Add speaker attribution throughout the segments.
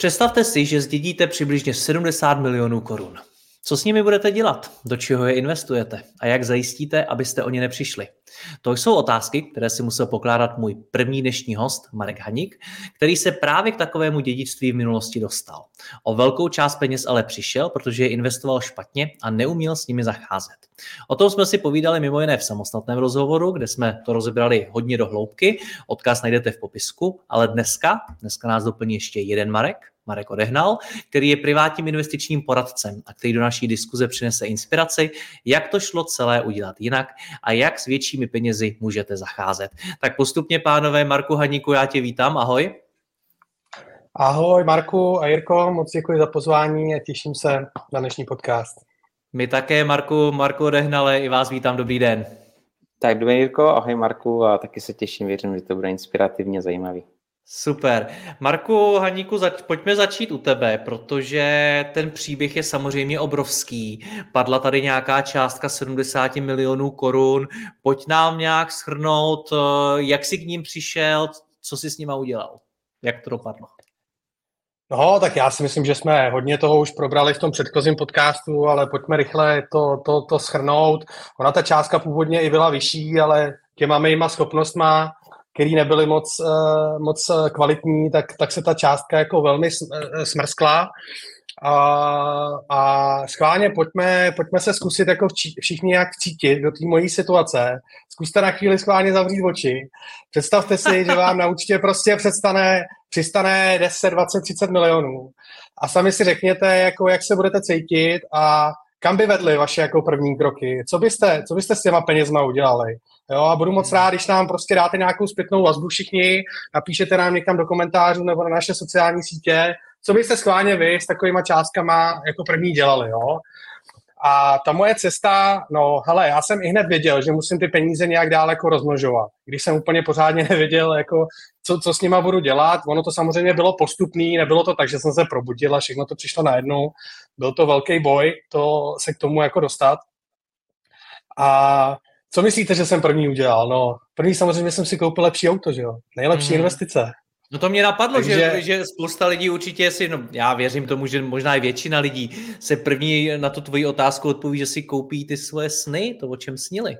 Speaker 1: Představte si, že zdědíte přibližně 70 milionů korun. Co s nimi budete dělat? Do čeho je investujete? A jak zajistíte, abyste o ně nepřišli? To jsou otázky, které si musel pokládat můj první dnešní host, Marek Haník, který se právě k takovému dědictví v minulosti dostal. O velkou část peněz ale přišel, protože je investoval špatně a neuměl s nimi zacházet. O tom jsme si povídali mimo jiné v samostatném rozhovoru, kde jsme to rozebrali hodně do hloubky. Odkaz najdete v popisku, ale dneska, dneska nás doplní ještě jeden Marek, Marek Odehnal, který je privátním investičním poradcem a který do naší diskuze přinese inspiraci, jak to šlo celé udělat jinak a jak s většími penězi můžete zacházet. Tak postupně, pánové, Marku Haníku, já tě vítám, ahoj.
Speaker 2: Ahoj Marku a Jirko, moc děkuji za pozvání a těším se na dnešní podcast.
Speaker 1: My také, Marku, Marku Odehnale, i vás vítám, dobrý den.
Speaker 3: Tak dobrý Jirko, ahoj Marku a taky se těším, věřím, že to bude inspirativně zajímavý.
Speaker 1: Super. Marku Haníku, zač- pojďme začít u tebe, protože ten příběh je samozřejmě obrovský. Padla tady nějaká částka 70 milionů korun. Pojď nám nějak schrnout, eh, jak jsi k ním přišel, co jsi s nima udělal. Jak to dopadlo?
Speaker 2: No, tak já si myslím, že jsme hodně toho už probrali v tom předchozím podcastu, ale pojďme rychle to, to, to schrnout. Ona ta částka původně i byla vyšší, ale těma mýma schopnostma který nebyly moc, uh, moc eh, kvalitní, tak, tak se ta částka jako velmi eh, smrskla. A, a schválně pojďme, pojďme se zkusit jako všichni jak cítit do té mojí situace. Zkuste na chvíli schválně zavřít oči. Představte si, že vám na účtě prostě přestane, přistane 10, 20, 30 milionů. A sami si řekněte, jako jak se budete cítit a kam by vedly vaše jako první kroky? Co byste, co byste s těma penězma udělali? Jo, a budu moc rád, když nám prostě dáte nějakou zpětnou vazbu všichni, napíšete nám někam do komentářů nebo na naše sociální sítě, co byste schválně vy s takovýma částkama jako první dělali, jo? A ta moje cesta, no hele, já jsem i hned věděl, že musím ty peníze nějak dál jako rozmnožovat. Když jsem úplně pořádně nevěděl, jako, co, co s nima budu dělat, ono to samozřejmě bylo postupný, nebylo to tak, že jsem se probudil a všechno to přišlo najednou. Byl to velký boj, to se k tomu jako dostat. A co myslíte, že jsem první udělal? No, první samozřejmě jsem si koupil lepší auto, že jo? Nejlepší mm. investice.
Speaker 1: No to mě napadlo, Takže... že, že spousta lidí určitě si, no já věřím tomu, že možná i většina lidí se první na tu tvoji otázku odpoví, že si koupí ty svoje sny, to o čem snili.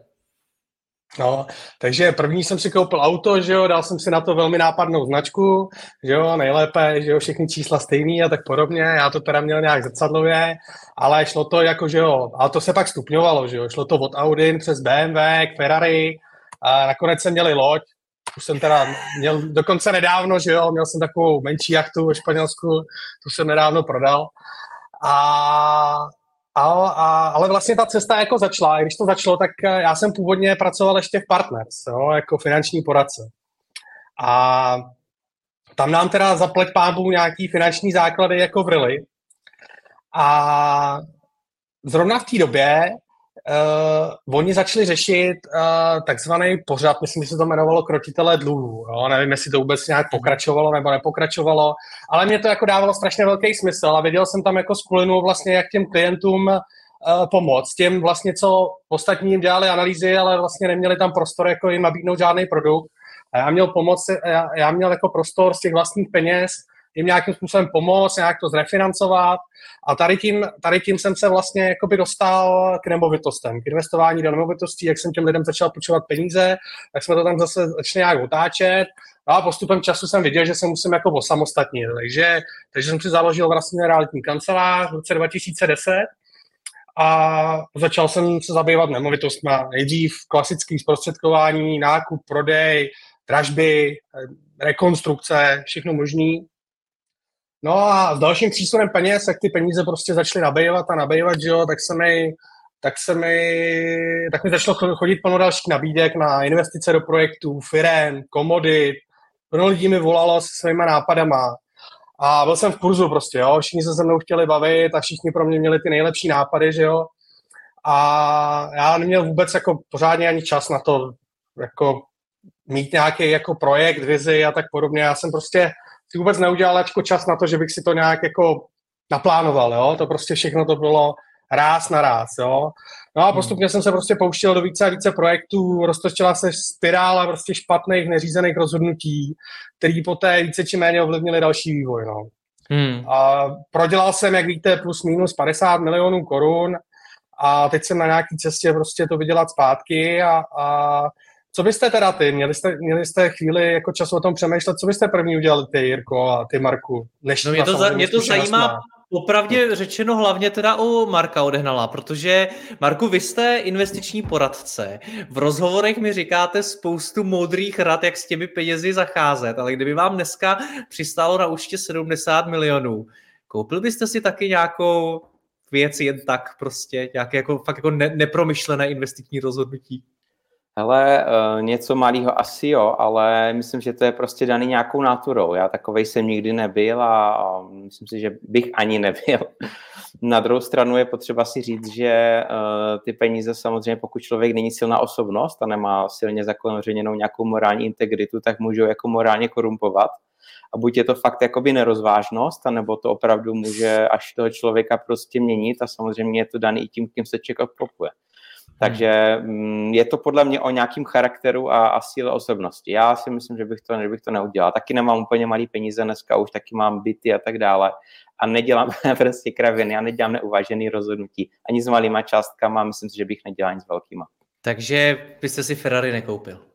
Speaker 2: No, takže první jsem si koupil auto, že jo, dal jsem si na to velmi nápadnou značku, že jo, nejlépe, že jo, všechny čísla stejný a tak podobně, já to teda měl nějak zrcadlově, ale šlo to jako, že jo, ale to se pak stupňovalo, že jo, šlo to od Audi přes BMW k Ferrari a nakonec jsem měli loď, už jsem teda měl dokonce nedávno, že jo, měl jsem takovou menší jachtu ve Španělsku, tu jsem nedávno prodal a a, a, ale vlastně ta cesta jako začala. když to začalo, tak eh, já jsem původně pracoval ještě v Partners, jo, jako finanční poradce. A tam nám teda zapleť pábu nějaký finanční základy jako vrily. A zrovna v té době uh, oni začali řešit uh, takzvaný pořad, myslím, že se to jmenovalo Krotitelé dluhů. Jo? Nevím, jestli to vůbec nějak pokračovalo nebo nepokračovalo, ale mě to jako dávalo strašně velký smysl a viděl jsem tam jako skulinu vlastně, jak těm klientům uh, pomoct, těm vlastně, co ostatní jim dělali analýzy, ale vlastně neměli tam prostor jako jim nabídnout žádný produkt. A já měl pomoc, já, já měl jako prostor z těch vlastních peněz jim nějakým způsobem pomoct, nějak to zrefinancovat. A tady tím, tady tím jsem se vlastně jakoby dostal k nemovitostem, k investování do nemovitostí, jak jsem těm lidem začal počovat peníze, tak jsme to tam zase začali nějak otáčet. A postupem času jsem viděl, že se musím jako osamostatnit. Takže, takže jsem si založil vlastně realitní kancelář v roce 2010 a začal jsem se zabývat nemovitostmi. Nejdřív klasický zprostředkování, nákup, prodej, dražby, rekonstrukce, všechno možný. No a s dalším přísunem peněz, jak ty peníze prostě začaly nabývat a nabývat, že jo, tak se mi tak se mi, tak mi začalo chodit plno dalších nabídek na investice do projektů, firem, komodit. Plno lidí mi volalo se svýma nápadama. A byl jsem v kurzu prostě, jo. Všichni se se mnou chtěli bavit a všichni pro mě měli ty nejlepší nápady, že jo. A já neměl vůbec jako pořádně ani čas na to, jako mít nějaký jako projekt, vizi a tak podobně. Já jsem prostě si vůbec neudělal jako čas na to, že bych si to nějak jako naplánoval, jo. To prostě všechno to bylo ráz na ráz, jo. No a hmm. postupně jsem se prostě pouštěl do více a více projektů, roztočila se spirála prostě špatných, neřízených rozhodnutí, který poté více či méně ovlivnili další vývoj, no. Hmm. A prodělal jsem, jak víte, plus minus 50 milionů korun a teď jsem na nějaké cestě prostě to vydělat zpátky a, a co byste teda ty? Měli jste, měli jste chvíli jako čas o tom přemýšlet, co byste první udělali ty, Jirko a ty, Marku?
Speaker 1: Než no mě to, za, mě to zajímá, Opravdě řečeno hlavně teda o Marka odehnala, protože Marku, vy jste investiční poradce. V rozhovorech mi říkáte spoustu moudrých rad, jak s těmi penězi zacházet, ale kdyby vám dneska přistálo na účtě 70 milionů, koupil byste si taky nějakou věc jen tak prostě, nějaké jako, fakt jako ne, nepromyšlené investiční rozhodnutí?
Speaker 3: Hele, uh, něco malého asi jo, ale myslím, že to je prostě daný nějakou naturou. Já takovej jsem nikdy nebyl a, myslím si, že bych ani nebyl. Na druhou stranu je potřeba si říct, že uh, ty peníze samozřejmě, pokud člověk není silná osobnost a nemá silně zakořeněnou nějakou morální integritu, tak můžou jako morálně korumpovat. A buď je to fakt jakoby nerozvážnost, anebo to opravdu může až toho člověka prostě měnit a samozřejmě je to daný i tím, kým se člověk obklopuje. Takže mm, je to podle mě o nějakým charakteru a, a síle osobnosti. Já si myslím, že bych to, že bych to neudělal. Taky nemám úplně malý peníze dneska, už taky mám byty a tak dále. A nedělám prostě kraviny, já nedělám neuvážený rozhodnutí. Ani s malýma částkama, myslím si, že bych nedělal nic s velkýma.
Speaker 1: Takže byste si Ferrari nekoupil?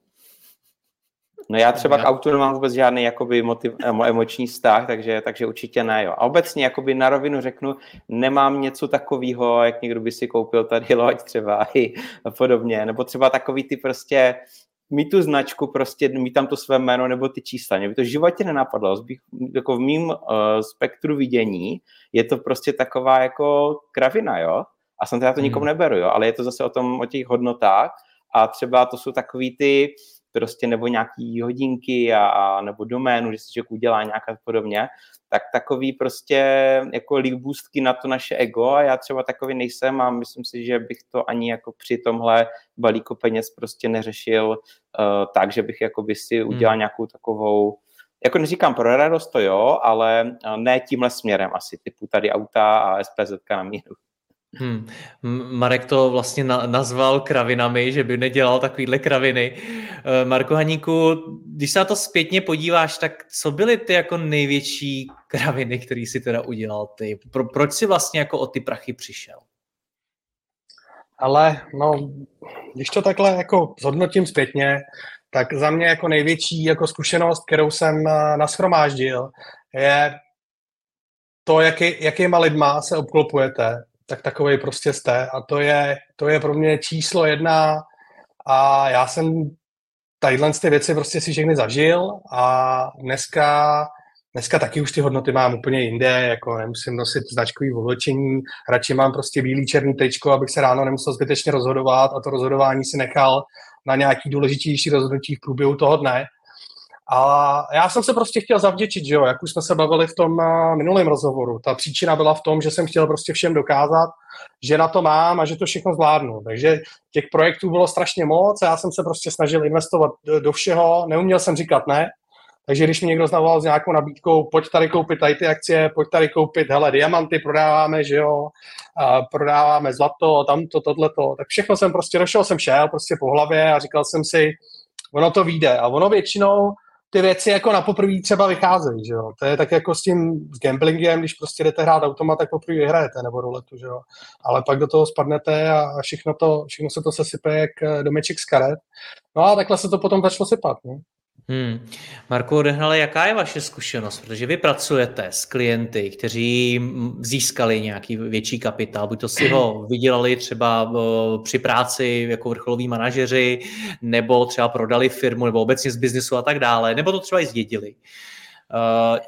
Speaker 3: No já třeba k autu nemám vůbec žádný jakoby motiv, emoční vztah, takže, takže určitě ne. Jo. A obecně jakoby na rovinu řeknu, nemám něco takového, jak někdo by si koupil tady loď třeba i podobně, nebo třeba takový ty prostě mít tu značku, prostě mít tam to své jméno nebo ty čísla. Mě by to v životě nenapadlo. Bych, jako v mým uh, spektru vidění je to prostě taková jako kravina, jo? A jsem teda to nikomu hmm. neberu, jo? Ale je to zase o tom, o těch hodnotách a třeba to jsou takový ty, prostě nebo nějaký hodinky a, a nebo doménu, že si člověk udělá nějaká podobně, tak takový prostě jako líbůstky na to naše ego a já třeba takový nejsem a myslím si, že bych to ani jako při tomhle balíku peněz prostě neřešil uh, tak, že bych jako by si udělal hmm. nějakou takovou jako neříkám pro radost to jo, ale eh, ne tímhle směrem asi, typu tady auta a SPZ na míru.
Speaker 1: Hmm. Marek to vlastně na, nazval kravinami, že by nedělal takovýhle kraviny. Eh, Marko Haníku, když se na to zpětně podíváš, tak co byly ty jako největší kraviny, které si teda udělal ty? Pro, proč si vlastně jako o ty prachy přišel?
Speaker 2: Ale no, když to takhle jako zhodnotím zpětně, tak za mě jako největší jako zkušenost, kterou jsem eh, naschromáždil, je to, jaký, jakýma lidma se obklopujete, tak takový prostě jste. A to je, to je pro mě číslo jedna a já jsem tadyhle ty věci prostě si všechny zažil a dneska, dneska taky už ty hodnoty mám úplně jinde, jako nemusím nosit značkový oblečení, radši mám prostě bílý černý tečko, abych se ráno nemusel zbytečně rozhodovat a to rozhodování si nechal na nějaký důležitější rozhodnutí v průběhu toho dne. A já jsem se prostě chtěl zavděčit, že jo, jak už jsme se bavili v tom uh, minulém rozhovoru. Ta příčina byla v tom, že jsem chtěl prostě všem dokázat, že na to mám a že to všechno zvládnu. Takže těch projektů bylo strašně moc a já jsem se prostě snažil investovat do, všeho, neuměl jsem říkat ne, takže když mi někdo zavolal s nějakou nabídkou, pojď tady koupit tady ty akcie, pojď tady koupit, hele, diamanty prodáváme, že jo, a prodáváme zlato, tamto, tohleto, tak všechno jsem prostě, došel jsem šel prostě po hlavě a říkal jsem si, ono to vyjde. A ono většinou ty věci jako na poprvé třeba vycházejí, že jo. To je tak jako s tím s gamblingem, když prostě jdete hrát automat, tak poprvé vyhrajete, nebo ruletu, že jo. Ale pak do toho spadnete a všechno, to, všechno se to sesype jak eh, domeček z karet. No a takhle se to potom začalo sypat, ne?
Speaker 1: Hmm. Marko Odehnale, jaká je vaše zkušenost? Protože vy pracujete s klienty, kteří získali nějaký větší kapitál, buď to si ho vydělali třeba při práci jako vrcholoví manažeři, nebo třeba prodali firmu, nebo obecně z biznesu a tak dále, nebo to třeba i zdědili.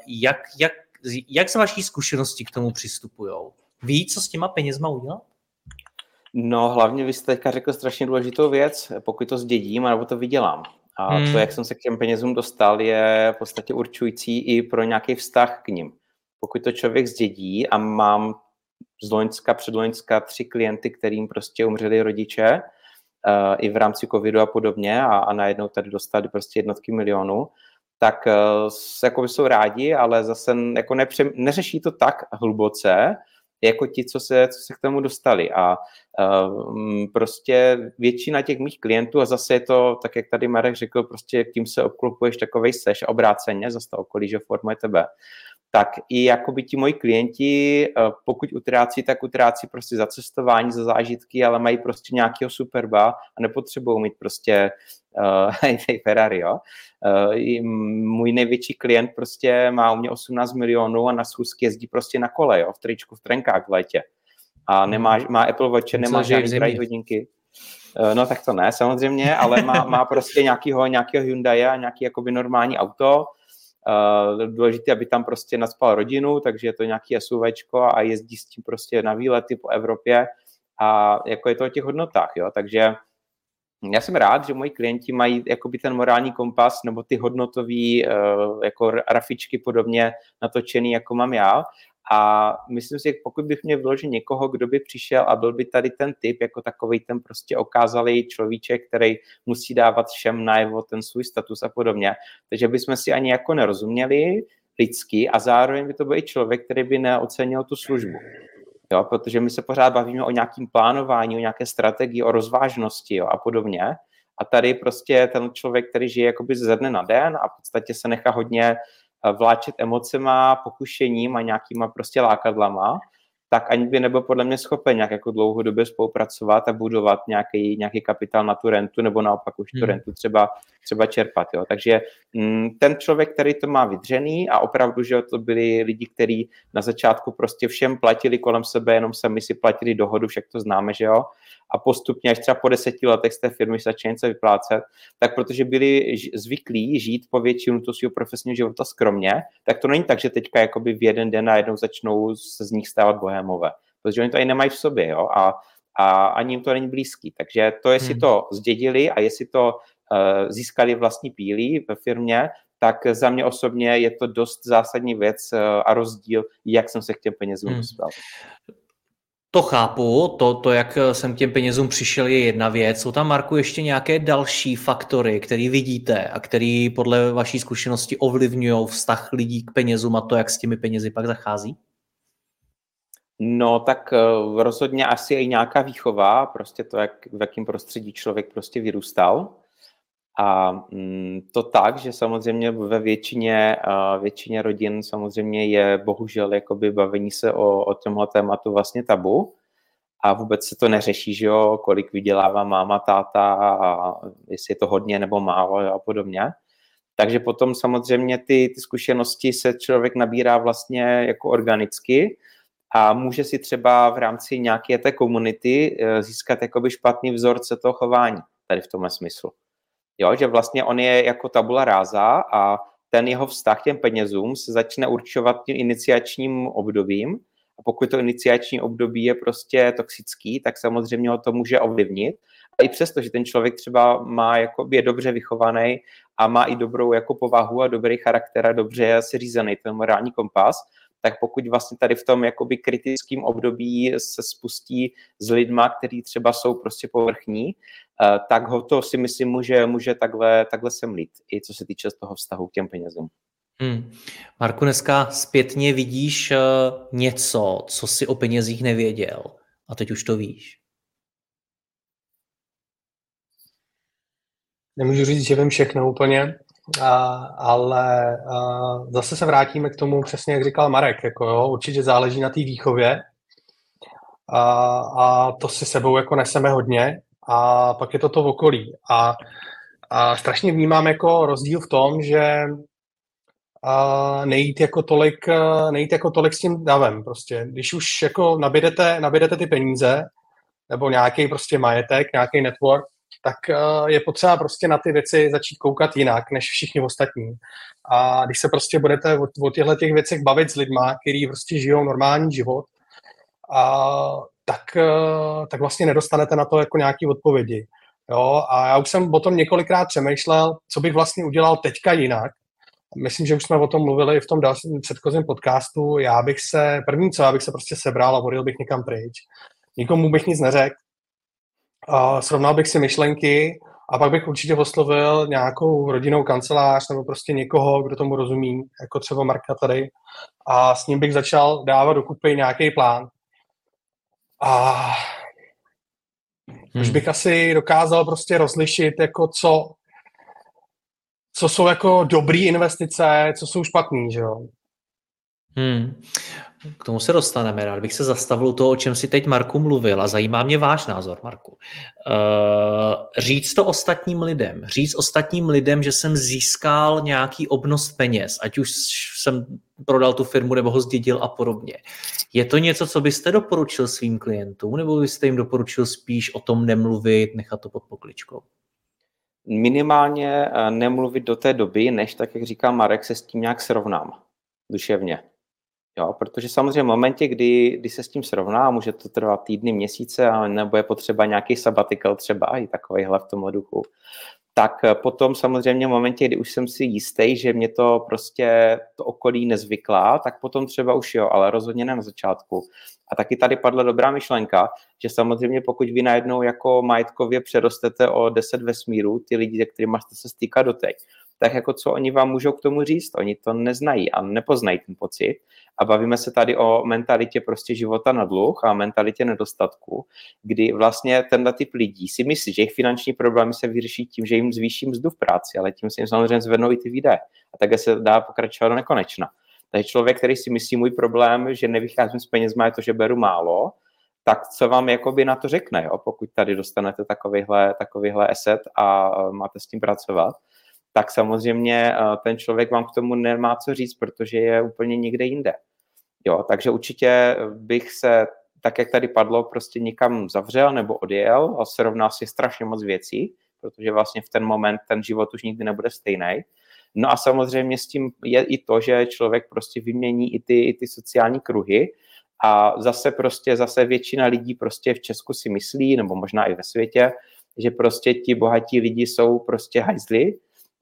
Speaker 1: Jak, jak jak z vaší zkušenosti k tomu přistupují? Ví, co s těma penězma udělat?
Speaker 3: No, hlavně vy jste teďka řekl strašně důležitou věc, pokud to zdědím, nebo to vydělám. A hmm. to, jak jsem se k těm penězům dostal, je v podstatě určující i pro nějaký vztah k ním. Pokud to člověk zdědí a mám z Loňska, před Loňska tři klienty, kterým prostě umřeli rodiče, uh, i v rámci covidu a podobně a, a najednou tady dostali prostě jednotky milionů, tak uh, jako jsou rádi, ale zase jako nepře- neřeší to tak hluboce, jako ti, co se, co se k tomu dostali. A uh, prostě většina těch mých klientů, a zase je to, tak jak tady Marek řekl, prostě tím se obklopuješ takovej seš obráceně, zase to okolí, že formuje tebe, tak i jakoby ti moji klienti, eh, pokud utrácí, tak utrácí prostě za cestování, za zážitky, ale mají prostě nějakého superba a nepotřebují mít prostě uh, Ferrari, jo. Uh, můj největší klient prostě má u mě 18 milionů a na schůzky jezdí prostě na kole, jo, v tričku, v trenkách v létě. A nemá, má Apple Watch, nemá žádný hodinky. Uh, no tak to ne, samozřejmě, ale má, má prostě nějakýho, nějakýho Hyundai a nějaký jakoby normální auto, důležité, aby tam prostě naspal rodinu, takže je to nějaký SUVčko a jezdí s tím prostě na výlety po Evropě a jako je to o těch hodnotách, jo, takže já jsem rád, že moji klienti mají jakoby ten morální kompas nebo ty hodnotové uh, jako rafičky podobně natočený, jako mám já a myslím si, pokud bych měl vyložit někoho, kdo by přišel a byl by tady ten typ, jako takový ten prostě okázalý človíček, který musí dávat všem najevo ten svůj status a podobně. Takže bychom si ani jako nerozuměli lidsky a zároveň by to byl i člověk, který by neocenil tu službu. Jo, protože my se pořád bavíme o nějakém plánování, o nějaké strategii, o rozvážnosti jo, a podobně. A tady prostě ten člověk, který žije jakoby ze dne na den a v podstatě se nechá hodně vláčet emocema, pokušením a nějakýma prostě lákadlama, tak ani by nebyl podle mě schopen nějak jako dlouhodobě spolupracovat a budovat nějaký, nějaký kapitál na tu rentu, nebo naopak už tu hmm. rentu třeba, třeba čerpat. Jo. Takže mm, ten člověk, který to má vydřený a opravdu, že to byli lidi, kteří na začátku prostě všem platili kolem sebe, jenom sami si platili dohodu, však to známe, že jo, a postupně až třeba po deseti letech z té firmy začne něco vyplácet, tak protože byli zvyklí žít po většinu toho svého profesního života skromně, tak to není tak, že teďka jakoby v jeden den najednou začnou se z nich stávat bohémové, protože oni to i nemají v sobě, jo, a, a ani jim to není blízký. Takže to, jestli hmm. to zdědili a jestli to získali vlastní pílí ve firmě, tak za mě osobně je to dost zásadní věc uh, a rozdíl, jak jsem se k těm penězům hmm. dostal.
Speaker 1: To chápu, to, to, jak jsem k těm penězům přišel, je jedna věc. Jsou tam, Marku, ještě nějaké další faktory, které vidíte a které podle vaší zkušenosti ovlivňují vztah lidí k penězům a to, jak s těmi penězi pak zachází?
Speaker 3: No, tak rozhodně asi i nějaká výchova, prostě to, jak, v jakém prostředí člověk prostě vyrůstal. A mm, to tak, že samozřejmě ve většině, většině rodin samozřejmě je bohužel jakoby bavení se o, o tomhle tématu vlastně tabu a vůbec se to neřeší, že jo, kolik vydělává máma, táta a jestli je to hodně nebo málo a podobně. Takže potom samozřejmě ty, ty zkušenosti se člověk nabírá vlastně jako organicky a může si třeba v rámci nějaké té komunity eh, získat jakoby špatný vzorce toho chování tady v tomhle smyslu. Jo, že vlastně on je jako tabula ráza a ten jeho vztah k těm penězům se začne určovat tím iniciačním obdobím a pokud to iniciační období je prostě toxický, tak samozřejmě ho to může ovlivnit. A i přesto, že ten člověk třeba má, jako, je dobře vychovaný a má i dobrou jako povahu a dobrý charakter a dobře si řízený ten morální kompas, tak pokud vlastně tady v tom jakoby kritickém období se spustí s lidma, kteří třeba jsou prostě povrchní, eh, tak ho to si myslím může, může takhle, takhle semlít, i co se týče toho vztahu k těm penězům.
Speaker 1: Hmm. Marku, dneska zpětně vidíš uh, něco, co si o penězích nevěděl a teď už to víš.
Speaker 2: Nemůžu říct, že vím všechno úplně, a, ale a, zase se vrátíme k tomu přesně, jak říkal Marek. Jako jo, určitě záleží na té výchově a, a to si sebou jako neseme hodně a pak je to to v okolí. A, a strašně vnímám jako rozdíl v tom, že a nejít jako tolik, nejít jako tolik s tím davem. Prostě. Když už jako nabídete, nabídete ty peníze, nebo nějaký prostě majetek, nějaký network, tak je potřeba prostě na ty věci začít koukat jinak, než všichni ostatní. A když se prostě budete o, o těchto těch věcech bavit s lidma, kteří prostě žijou normální život, a, tak, tak vlastně nedostanete na to jako nějaké odpovědi. Jo, a já už jsem o tom několikrát přemýšlel, co bych vlastně udělal teďka jinak. Myslím, že už jsme o tom mluvili v tom dalším předchozím podcastu. Já bych se, první co, já bych se prostě sebral a vodil bych někam pryč. Nikomu bych nic neřekl. A srovnal bych si myšlenky a pak bych určitě oslovil nějakou rodinnou kancelář nebo prostě někoho, kdo tomu rozumí, jako třeba Marka tady. A s ním bych začal dávat dokupy nějaký plán. A Hmm. Už bych asi dokázal prostě rozlišit, jako co, co jsou jako dobrý investice, co jsou špatný, že jo.
Speaker 1: Hmm. K tomu se dostaneme. Rád bych se zastavil to, o čem si teď Marku mluvil a zajímá mě váš názor, Marku. Uh, říct to ostatním lidem. Říct ostatním lidem, že jsem získal nějaký obnos peněz, ať už jsem prodal tu firmu nebo ho zdědil a podobně. Je to něco, co byste doporučil svým klientům, nebo byste jim doporučil spíš o tom nemluvit, nechat to pod pokličkou?
Speaker 3: Minimálně eh, nemluvit do té doby, než, tak jak říká Marek, se s tím nějak srovnám duševně. Jo, protože samozřejmě v momentě, kdy, kdy se s tím srovná, může to trvat týdny, měsíce, nebo je potřeba nějaký sabbatical třeba i takovýhle v tom duchu, tak potom samozřejmě v momentě, kdy už jsem si jistý, že mě to prostě to okolí nezvyklá, tak potom třeba už jo, ale rozhodně ne na začátku. A taky tady padla dobrá myšlenka, že samozřejmě pokud vy najednou jako majetkově přerostete o 10 vesmírů, ty lidi, se kterými jste se stýkat doteď, tak jako co oni vám můžou k tomu říct? Oni to neznají a nepoznají ten pocit. A bavíme se tady o mentalitě prostě života na dluh a mentalitě nedostatku, kdy vlastně tenhle typ lidí si myslí, že jejich finanční problémy se vyřeší tím, že jim zvýší mzdu v práci, ale tím se jim samozřejmě zvednou i ty výdaje. A také se dá pokračovat do nekonečna. Takže člověk, který si myslí, můj problém, že nevycházím z penězma, je to, že beru málo, tak co vám jakoby na to řekne, jo? pokud tady dostanete takovýhle, takovýhle asset a máte s tím pracovat tak samozřejmě eh, ten člověk vám k tomu nemá co říct, protože je úplně někde jinde. Jo, takže určitě bych se, tak jak tady padlo, prostě nikam zavřel nebo odjel a srovnal si strašně moc věcí, protože vlastně v ten moment ten život už nikdy nebude stejný. No a samozřejmě s tím je i to, že člověk prostě vymění i ty, i ty sociální kruhy a zase prostě zase většina lidí prostě v Česku si myslí, nebo možná i ve světě, že prostě ti bohatí lidi jsou prostě hajzli,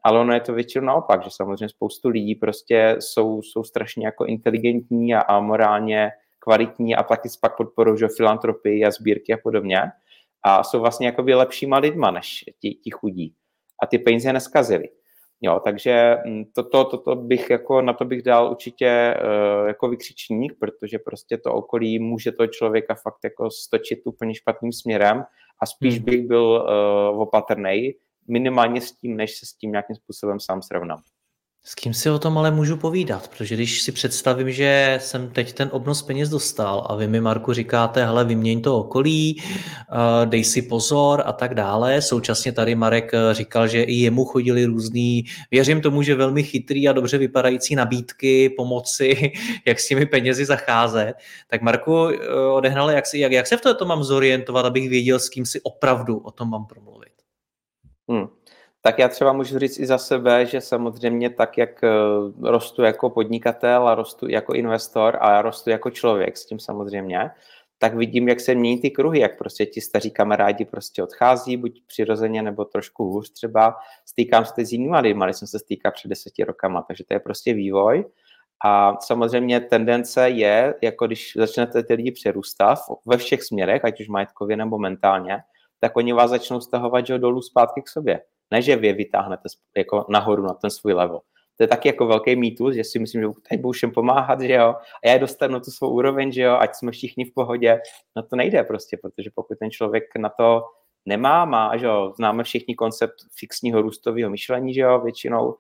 Speaker 3: ale ono je to většinou naopak, že samozřejmě spoustu lidí prostě jsou, jsou strašně jako inteligentní a, a morálně kvalitní a taky pak podporují filantropii a sbírky a podobně a jsou vlastně jako lepšíma lidma než ti, ti chudí a ty peníze neskazili. Jo, takže mm, toto, toto bych jako, na to bych dal určitě uh, jako vykřičník, protože prostě to okolí může toho člověka fakt jako stočit úplně špatným směrem a spíš hmm. bych byl uh, opatrný, minimálně s tím, než se s tím nějakým způsobem sám srovnám.
Speaker 1: S kým si o tom ale můžu povídat? Protože když si představím, že jsem teď ten obnos peněz dostal a vy mi, Marku, říkáte, hele, vyměň to okolí, eh, dej si pozor a tak dále. Současně tady Marek eh, říkal, že i jemu chodili různý, věřím tomu, že velmi chytrý a dobře vypadající nabídky, pomoci, jak s těmi penězi zacházet. Tak Marku, eh, odehnali, jak, si, jak, jak se v to mám zorientovat, abych věděl, s kým si opravdu o tom mám promluvit?
Speaker 3: Hmm. Tak já třeba můžu říct i za sebe, že samozřejmě tak, jak eh, rostu jako podnikatel a rostu jako investor a rostu jako člověk s tím samozřejmě, tak vidím, jak se mění ty kruhy, jak prostě ti staří kamarádi prostě odchází, buď přirozeně nebo trošku hůř třeba. Stýkám se s jinými lidmi, ale jsem se stýkal před deseti rokama, takže to je prostě vývoj. A samozřejmě tendence je, jako když začnete ty lidi přerůstat ve všech směrech, ať už majetkově nebo mentálně, tak oni vás začnou stahovat že dolů zpátky k sobě. Ne, že vy vytáhnete jako nahoru na ten svůj level. To je taky jako velký mýtus, že si myslím, že teď budu všem pomáhat, že jo, a já dostanu tu svou úroveň, že jo, ať jsme všichni v pohodě. No to nejde prostě, protože pokud ten člověk na to nemá, má, že jo, známe všichni koncept fixního růstového myšlení, že jo, většinou,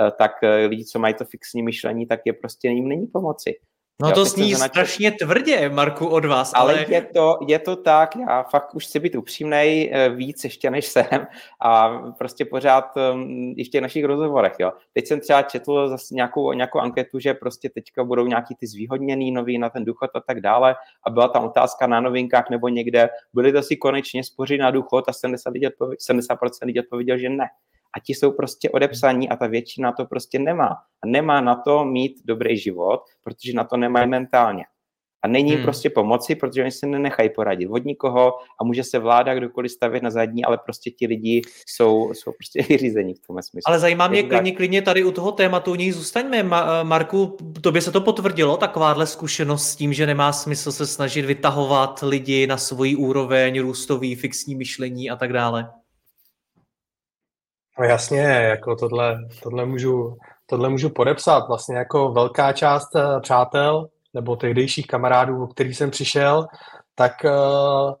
Speaker 3: eh, tak eh, lidi, co mají to fixní myšlení, tak je prostě jim není pomoci.
Speaker 1: No to zní strašně tvrdě, Marku, od vás.
Speaker 3: Ale, ale je, to, je to tak, já fakt už chci být upřímnej eh, víc ještě než jsem a prostě pořád um, i v těch našich rozhovorech, jo. Teď jsem třeba četl zase nějakou, nějakou anketu, že prostě teďka budou nějaký ty zvýhodněný nový na ten důchod a tak dále a byla tam otázka na novinkách nebo někde, byli to si konečně spořit na důchod a 70%, lidí odpověděl, 70% lidí odpověděl, že ne a ti jsou prostě odepsaní a ta většina to prostě nemá. A nemá na to mít dobrý život, protože na to nemají mentálně. A není hmm. prostě pomoci, protože oni se nenechají poradit od nikoho a může se vláda kdokoliv stavět na zadní, ale prostě ti lidi jsou, jsou prostě vyřízení v tom smyslu.
Speaker 1: Ale zajímá mě klidně, klidně tady u toho tématu, u něj zůstaňme. Marku, tobě se to potvrdilo, takováhle zkušenost s tím, že nemá smysl se snažit vytahovat lidi na svoji úroveň, růstový, fixní myšlení a tak dále?
Speaker 2: No jasně, jako tohle, tohle, můžu, tohle můžu podepsat. Vlastně jako velká část eh, přátel nebo tehdejších kamarádů, o kterých jsem přišel, tak, eh,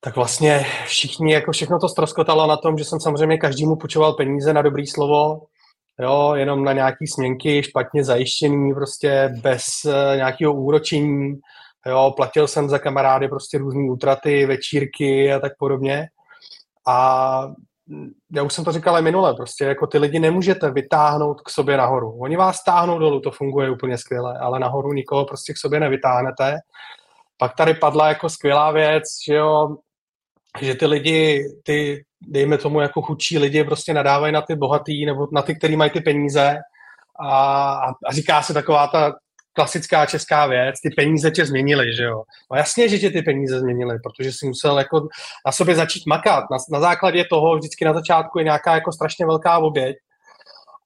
Speaker 2: tak vlastně všichni, jako všechno to ztroskotalo na tom, že jsem samozřejmě každému půjčoval peníze na dobrý slovo, jo, jenom na nějaký směnky, špatně zajištěný, prostě bez eh, nějakého úročení, jo, platil jsem za kamarády prostě různé útraty, večírky a tak podobně. A já už jsem to říkal minule, prostě jako ty lidi nemůžete vytáhnout k sobě nahoru. Oni vás táhnou dolů, to funguje úplně skvěle, ale nahoru nikoho prostě k sobě nevytáhnete. Pak tady padla jako skvělá věc, že jo, že ty lidi, ty, dejme tomu jako chudší lidi, prostě nadávají na ty bohatý nebo na ty, kteří mají ty peníze a, a říká se taková ta klasická česká věc, ty peníze tě změnily, že jo. No jasně, že tě ty peníze změnily, protože jsi musel jako na sobě začít makat. Na, na základě toho vždycky na začátku je nějaká jako strašně velká oběť.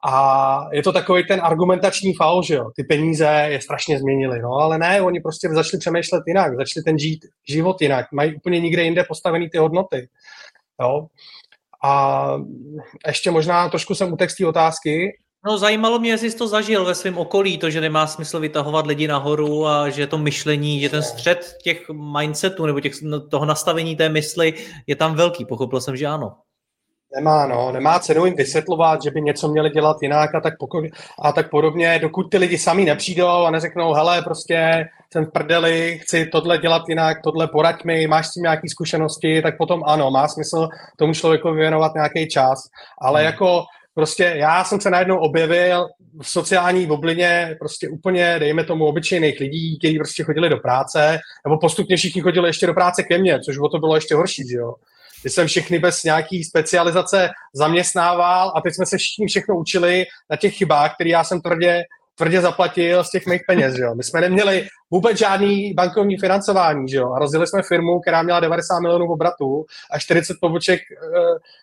Speaker 2: A je to takový ten argumentační faul, že jo. Ty peníze je strašně změnily, no ale ne, oni prostě začali přemýšlet jinak, začali ten žít, život jinak, mají úplně nikde jinde postavený ty hodnoty. Jo. A ještě možná trošku jsem u té otázky,
Speaker 1: No zajímalo mě, jestli jsi to zažil ve svém okolí, to, že nemá smysl vytahovat lidi nahoru a že to myšlení, že ten střed těch mindsetů nebo těch, no, toho nastavení té mysli je tam velký. Pochopil jsem, že ano.
Speaker 2: Nemá, no, nemá cenu jim vysvětlovat, že by něco měli dělat jinak a tak, poko- a tak podobně, dokud ty lidi sami nepřijdou a neřeknou, hele, prostě jsem v prdeli, chci tohle dělat jinak, tohle poraď mi, máš s tím nějaké zkušenosti, tak potom ano, má smysl tomu člověku věnovat nějaký čas, ale hmm. jako prostě já jsem se najednou objevil v sociální bublině prostě úplně, dejme tomu, obyčejných lidí, kteří prostě chodili do práce, nebo postupně všichni chodili ještě do práce ke mně, což o to bylo ještě horší, že jo. Když jsem všechny bez nějaký specializace zaměstnával a teď jsme se všichni všechno učili na těch chybách, které já jsem tvrdě, tvrdě zaplatil z těch mých peněz, že jo. My jsme neměli vůbec žádný bankovní financování, že jo. A rozjeli jsme firmu, která měla 90 milionů obratu a 40 poboček eh,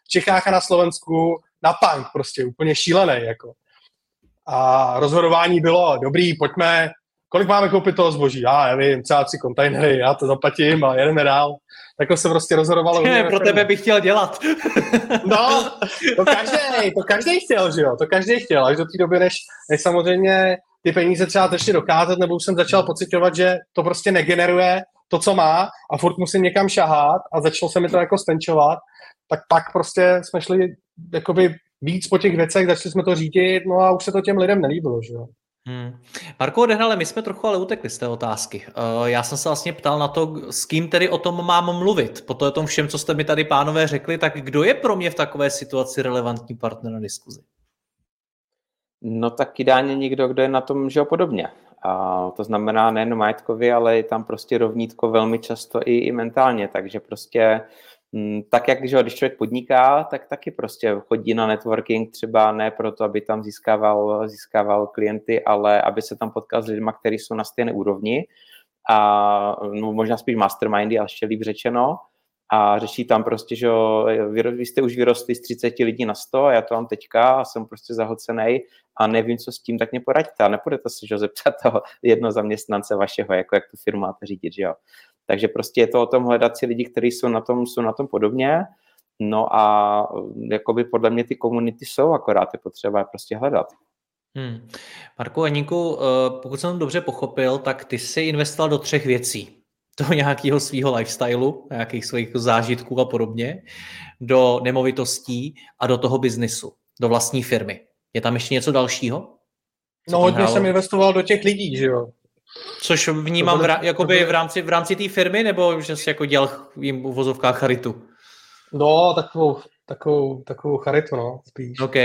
Speaker 2: v Čechách a na Slovensku na punk, prostě úplně šílený, jako. A rozhodování bylo, dobrý, pojďme, kolik máme koupit toho zboží? Já nevím, třeba tři kontejnery, já to zaplatím a jedeme dál. Tak se prostě rozhodovalo.
Speaker 1: Ne, pro tebe bych chtěl dělat.
Speaker 2: no, to každý, to každý chtěl, že jo, to každý chtěl, až do té doby, než, než samozřejmě ty peníze třeba začaly dokázat, nebo už jsem začal pocitovat, že to prostě negeneruje to, co má a furt musím někam šahat a začalo se mi to jako stenčovat, tak pak prostě jsme šli jakoby víc po těch věcech, začali jsme to řídit, no a už se to těm lidem nelíbilo, že jo.
Speaker 1: Hmm. Marko Odehnale, my jsme trochu ale utekli z té otázky. Uh, já jsem se vlastně ptal na to, s kým tedy o tom mám mluvit. Po tom všem, co jste mi tady pánové řekli, tak kdo je pro mě v takové situaci relevantní partner na diskuzi?
Speaker 3: No tak ideálně někdo, kdo je na tom, že podobně. A to znamená nejen majetkově, ale je tam prostě rovnítko velmi často i, i mentálně, takže prostě tak jak když člověk podniká, tak taky prostě chodí na networking třeba ne proto, aby tam získával, získával klienty, ale aby se tam potkal s lidmi, kteří jsou na stejné úrovni a no, možná spíš mastermindy, ale ještě líp řečeno a řeší tam prostě, že vy, vy jste už vyrostli z 30 lidí na 100 a já to mám teďka a jsem prostě zahlcený a nevím, co s tím, tak mě poraďte a nepůjdete se že zeptat toho jedno zaměstnance vašeho, jako jak tu firmu máte řídit, že jo. Takže prostě je to o tom hledat si lidi, kteří jsou na tom, jsou na tom podobně. No a jakoby podle mě ty komunity jsou, akorát je potřeba je prostě hledat.
Speaker 1: Hmm. Marku Aníku, eh, pokud jsem dobře pochopil, tak ty jsi investoval do třech věcí. Do nějakého svého lifestylu, nějakých svých zážitků a podobně, do nemovitostí a do toho biznisu, do vlastní firmy. Je tam ještě něco dalšího?
Speaker 2: No hodně jsem investoval do těch lidí, že jo.
Speaker 1: Což vnímám v, jakoby v rámci, v rámci té firmy, nebo že jsi jako dělal jim v vozovkách charitu?
Speaker 2: No, takovou, takovou, takovou charitu, no, spíš.
Speaker 1: OK.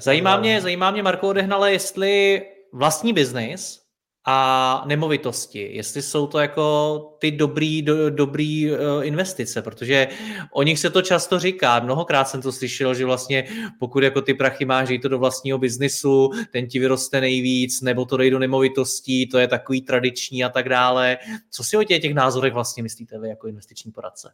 Speaker 1: Zajímá mě, zajímá mě, Marko Odehnale, jestli vlastní biznis a nemovitosti, jestli jsou to jako ty dobrý, do, dobrý uh, investice, protože o nich se to často říká, mnohokrát jsem to slyšel, že vlastně pokud jako ty prachy máš, to do vlastního biznisu, ten ti vyroste nejvíc, nebo to dej do nemovitostí, to je takový tradiční a tak dále. Co si o těch, těch názorech vlastně myslíte vy jako investiční poradce?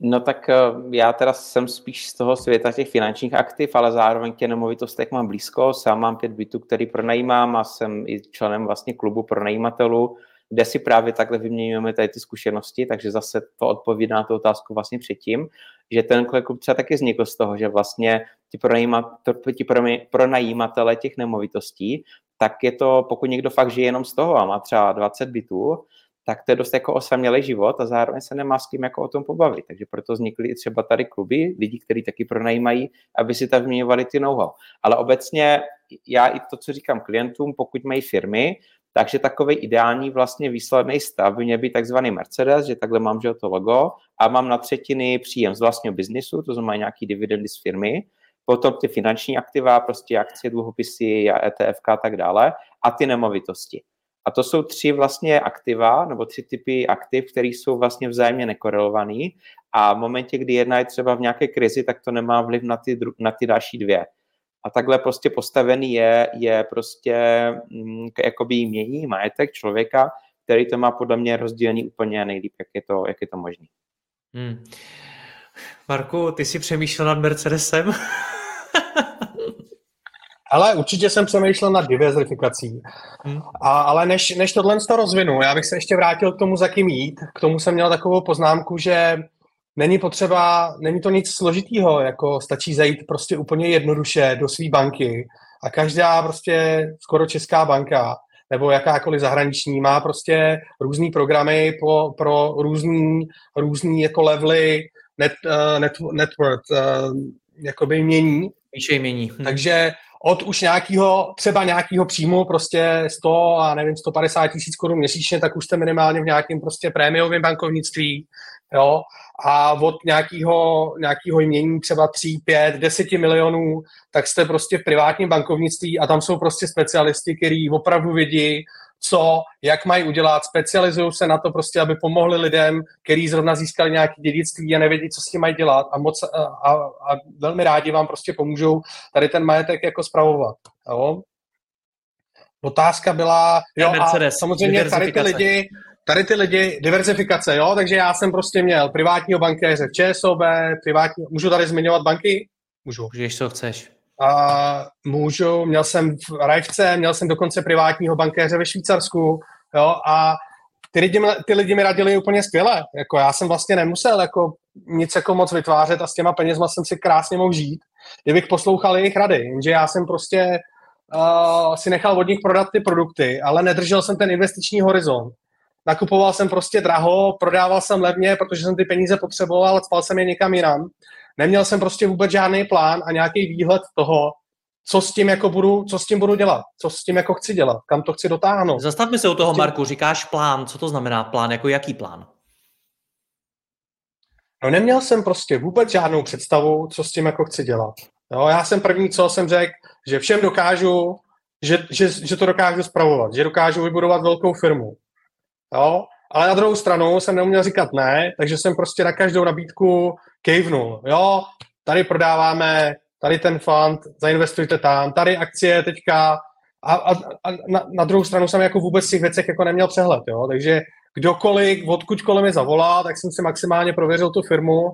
Speaker 3: No tak eh, já teda jsem spíš z toho světa těch finančních aktiv, ale zároveň k nemovitostech mám blízko. Sám mám pět bytů, který pronajímám a jsem i členem vlastně klubu pronajímatelů, kde si právě takhle vyměňujeme tady ty zkušenosti, takže zase to odpovídá na tu otázku vlastně předtím, že ten klub třeba taky vznikl z toho, že vlastně ti, ti pronajímatele těch nemovitostí, tak je to, pokud někdo fakt žije jenom z toho a má třeba 20 bytů, tak to je dost jako osamělý život a zároveň se nemá s kým jako o tom pobavit. Takže proto vznikly i třeba tady kluby, lidi, kteří taky pronajímají, aby si tam vyměňovali ty know-how. Ale obecně já i to, co říkám klientům, pokud mají firmy, takže takový ideální vlastně výsledný stav by měl být takzvaný Mercedes, že takhle mám že to logo a mám na třetiny příjem z vlastního biznisu, to znamená nějaký dividendy z firmy, potom ty finanční aktiva, prostě akcie, dluhopisy, ETF a tak dále a ty nemovitosti. A to jsou tři vlastně aktiva, nebo tři typy aktiv, které jsou vlastně vzájemně nekorelované. A v momentě, kdy jedna je třeba v nějaké krizi, tak to nemá vliv na ty, na ty další dvě. A takhle prostě postavený je, je prostě mm, jakoby mění majetek člověka, který to má podle mě rozdělený úplně nejlíp, jak je to, jak je to možné. Hmm.
Speaker 1: Marku, ty jsi přemýšlel nad Mercedesem?
Speaker 2: Ale určitě jsem přemýšlel nad diverzifikací. Hmm. A, ale než, než tohle to rozvinu, já bych se ještě vrátil k tomu, za kým jít. K tomu jsem měl takovou poznámku, že není potřeba, není to nic složitýho, jako stačí zajít prostě úplně jednoduše do své banky a každá prostě skoro česká banka nebo jakákoliv zahraniční má prostě různý programy po, pro různý, různý jako levely net, uh, net, net worth, uh, jakoby mění.
Speaker 1: Výše mění.
Speaker 2: Hmm. Takže od už nějakého, třeba nějakého příjmu prostě 100 a nevím, 150 tisíc korun měsíčně, tak už jste minimálně v nějakém prostě prémiovém bankovnictví, jo, a od nějakého, nějakého jmění třeba 3, 5, 10 milionů, tak jste prostě v privátním bankovnictví a tam jsou prostě specialisti, kteří opravdu vidí, co, jak mají udělat, specializují se na to prostě, aby pomohli lidem, kteří zrovna získali nějaké dědictví a nevědí, co s tím mají dělat a, moc, a, a, a velmi rádi vám prostě pomůžou tady ten majetek jako spravovat. Jo? Otázka byla, jo, a samozřejmě tady ty lidi, tady ty lidi, diverzifikace, jo, takže já jsem prostě měl privátního bankéře v ČSOB, privátní, můžu tady zmiňovat banky?
Speaker 1: Můžu. Můžeš, co chceš.
Speaker 2: A můžu, měl jsem v Rajvce, měl jsem dokonce privátního bankéře ve Švýcarsku, jo, a ty lidi, ty lidi mi radili úplně skvěle. Jako já jsem vlastně nemusel jako nic jako moc vytvářet a s těma penězma jsem si krásně mohl žít, kdybych poslouchal jejich rady. Jenže já jsem prostě uh, si nechal od nich prodat ty produkty, ale nedržel jsem ten investiční horizont. Nakupoval jsem prostě draho, prodával jsem levně, protože jsem ty peníze potřeboval, spal jsem je někam jinam neměl jsem prostě vůbec žádný plán a nějaký výhled toho, co s tím jako budu, co s tím budu dělat, co s tím jako chci dělat, kam to chci dotáhnout.
Speaker 1: Zastavme se u toho, tím... Marku, říkáš plán, co to znamená plán, jako jaký plán?
Speaker 2: No neměl jsem prostě vůbec žádnou představu, co s tím jako chci dělat. Jo, já jsem první, co jsem řekl, že všem dokážu, že, že, že to dokážu spravovat, že dokážu vybudovat velkou firmu. Jo? Ale na druhou stranu jsem neuměl říkat ne, takže jsem prostě na každou nabídku kejvnul. Jo, tady prodáváme, tady ten fund, zainvestujte tam, tady akcie teďka. A, a, a na, na druhou stranu jsem jako vůbec těch věcech jako neměl přehled, jo, takže kdokoliv, odkudkoliv mi zavolá, tak jsem si maximálně prověřil tu firmu